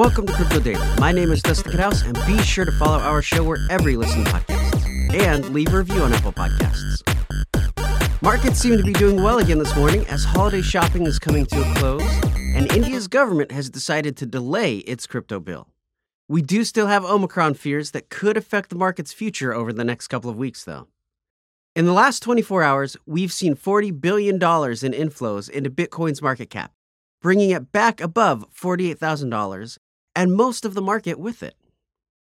Welcome to Crypto Daily. My name is Dustin Knaus, and be sure to follow our show wherever you listen to podcasts and leave a review on Apple Podcasts. Markets seem to be doing well again this morning as holiday shopping is coming to a close, and India's government has decided to delay its crypto bill. We do still have Omicron fears that could affect the market's future over the next couple of weeks, though. In the last 24 hours, we've seen $40 billion in inflows into Bitcoin's market cap, bringing it back above $48,000 and most of the market with it.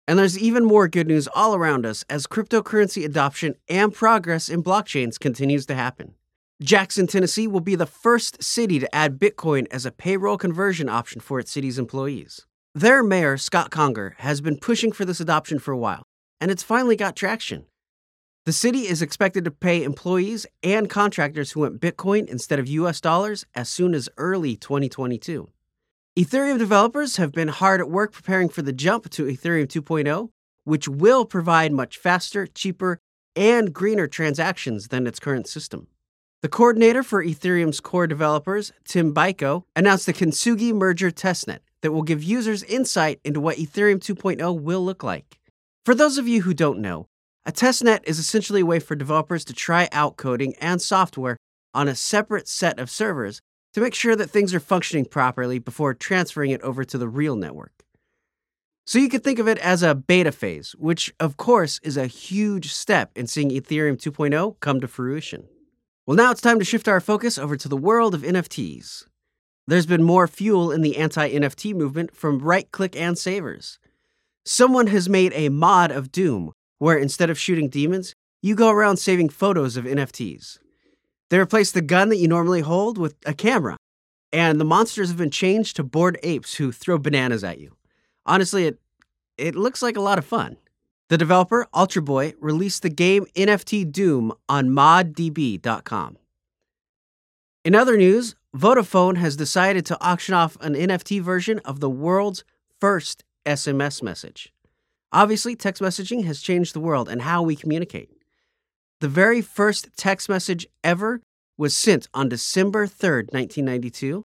And there's even more good news all around us as cryptocurrency adoption and progress in blockchains continues to happen. Jackson, Tennessee will be the first city to add Bitcoin as a payroll conversion option for its city's employees. Their mayor, Scott Conger, has been pushing for this adoption for a while, and it's finally got traction. The city is expected to pay employees and contractors who want Bitcoin instead of US dollars as soon as early 2022. Ethereum developers have been hard at work preparing for the jump to Ethereum 2.0, which will provide much faster, cheaper, and greener transactions than its current system. The coordinator for Ethereum's core developers, Tim Beiko, announced the Kintsugi merger testnet that will give users insight into what Ethereum 2.0 will look like. For those of you who don't know, a testnet is essentially a way for developers to try out coding and software on a separate set of servers to make sure that things are functioning properly before transferring it over to the real network. So you could think of it as a beta phase, which of course is a huge step in seeing Ethereum 2.0 come to fruition. Well, now it's time to shift our focus over to the world of NFTs. There's been more fuel in the anti NFT movement from right click and savers. Someone has made a mod of Doom where instead of shooting demons, you go around saving photos of NFTs. They replace the gun that you normally hold with a camera, and the monsters have been changed to bored apes who throw bananas at you. Honestly, it it looks like a lot of fun. The developer, Ultra Boy, released the game NFT Doom on moddb.com. In other news, Vodafone has decided to auction off an NFT version of the world's first SMS message. Obviously, text messaging has changed the world and how we communicate. The very first text message ever was sent on December 3rd, 1992.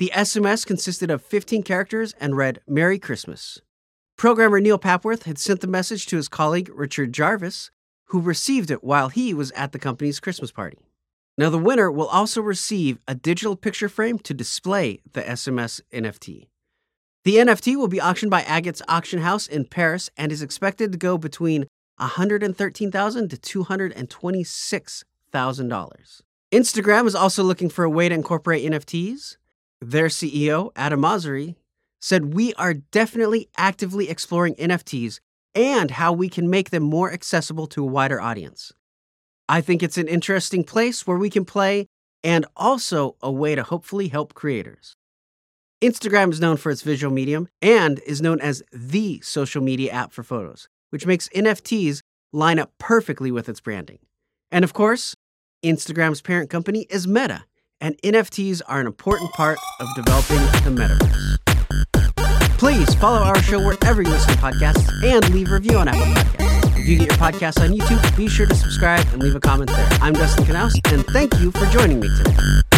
The SMS consisted of 15 characters and read, Merry Christmas. Programmer Neil Papworth had sent the message to his colleague Richard Jarvis, who received it while he was at the company's Christmas party. Now, the winner will also receive a digital picture frame to display the SMS NFT. The NFT will be auctioned by Aguttes auction house in Paris and is expected to go between 113,000 to $226,000. Instagram is also looking for a way to incorporate NFTs. Their CEO, Adam Mosseri, said, We are definitely actively exploring NFTs and how we can make them more accessible to a wider audience. I think it's an interesting place where we can play and also a way to hopefully help creators. Instagram is known for its visual medium and is known as the social media app for photos which makes NFTs line up perfectly with its branding. And of course, Instagram's parent company is Meta, and NFTs are an important part of developing the metaverse. Please follow our show wherever you listen to podcasts and leave a review on Apple Podcasts. If you get your podcasts on YouTube, be sure to subscribe and leave a comment there. I'm Dustin Knaus, and thank you for joining me today.